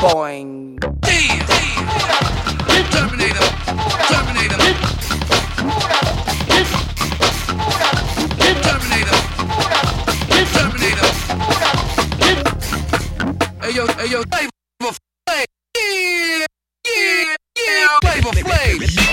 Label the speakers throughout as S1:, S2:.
S1: Boing. Yo, yo, flavor, flavor, yeah, yeah, yeah, flavor, flavor.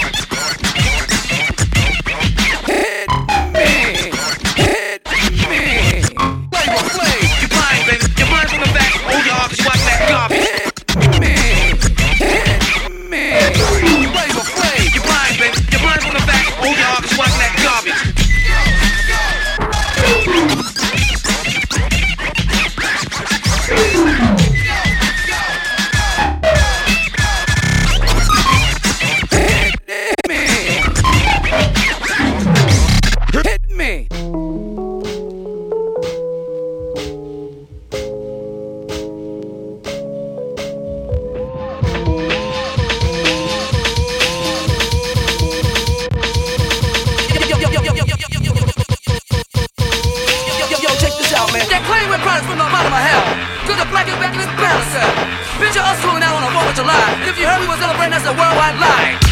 S1: was swimming out on the 4th of July. And if you heard we were celebrating, that's a worldwide lie.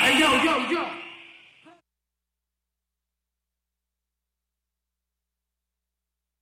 S1: 哎要要要。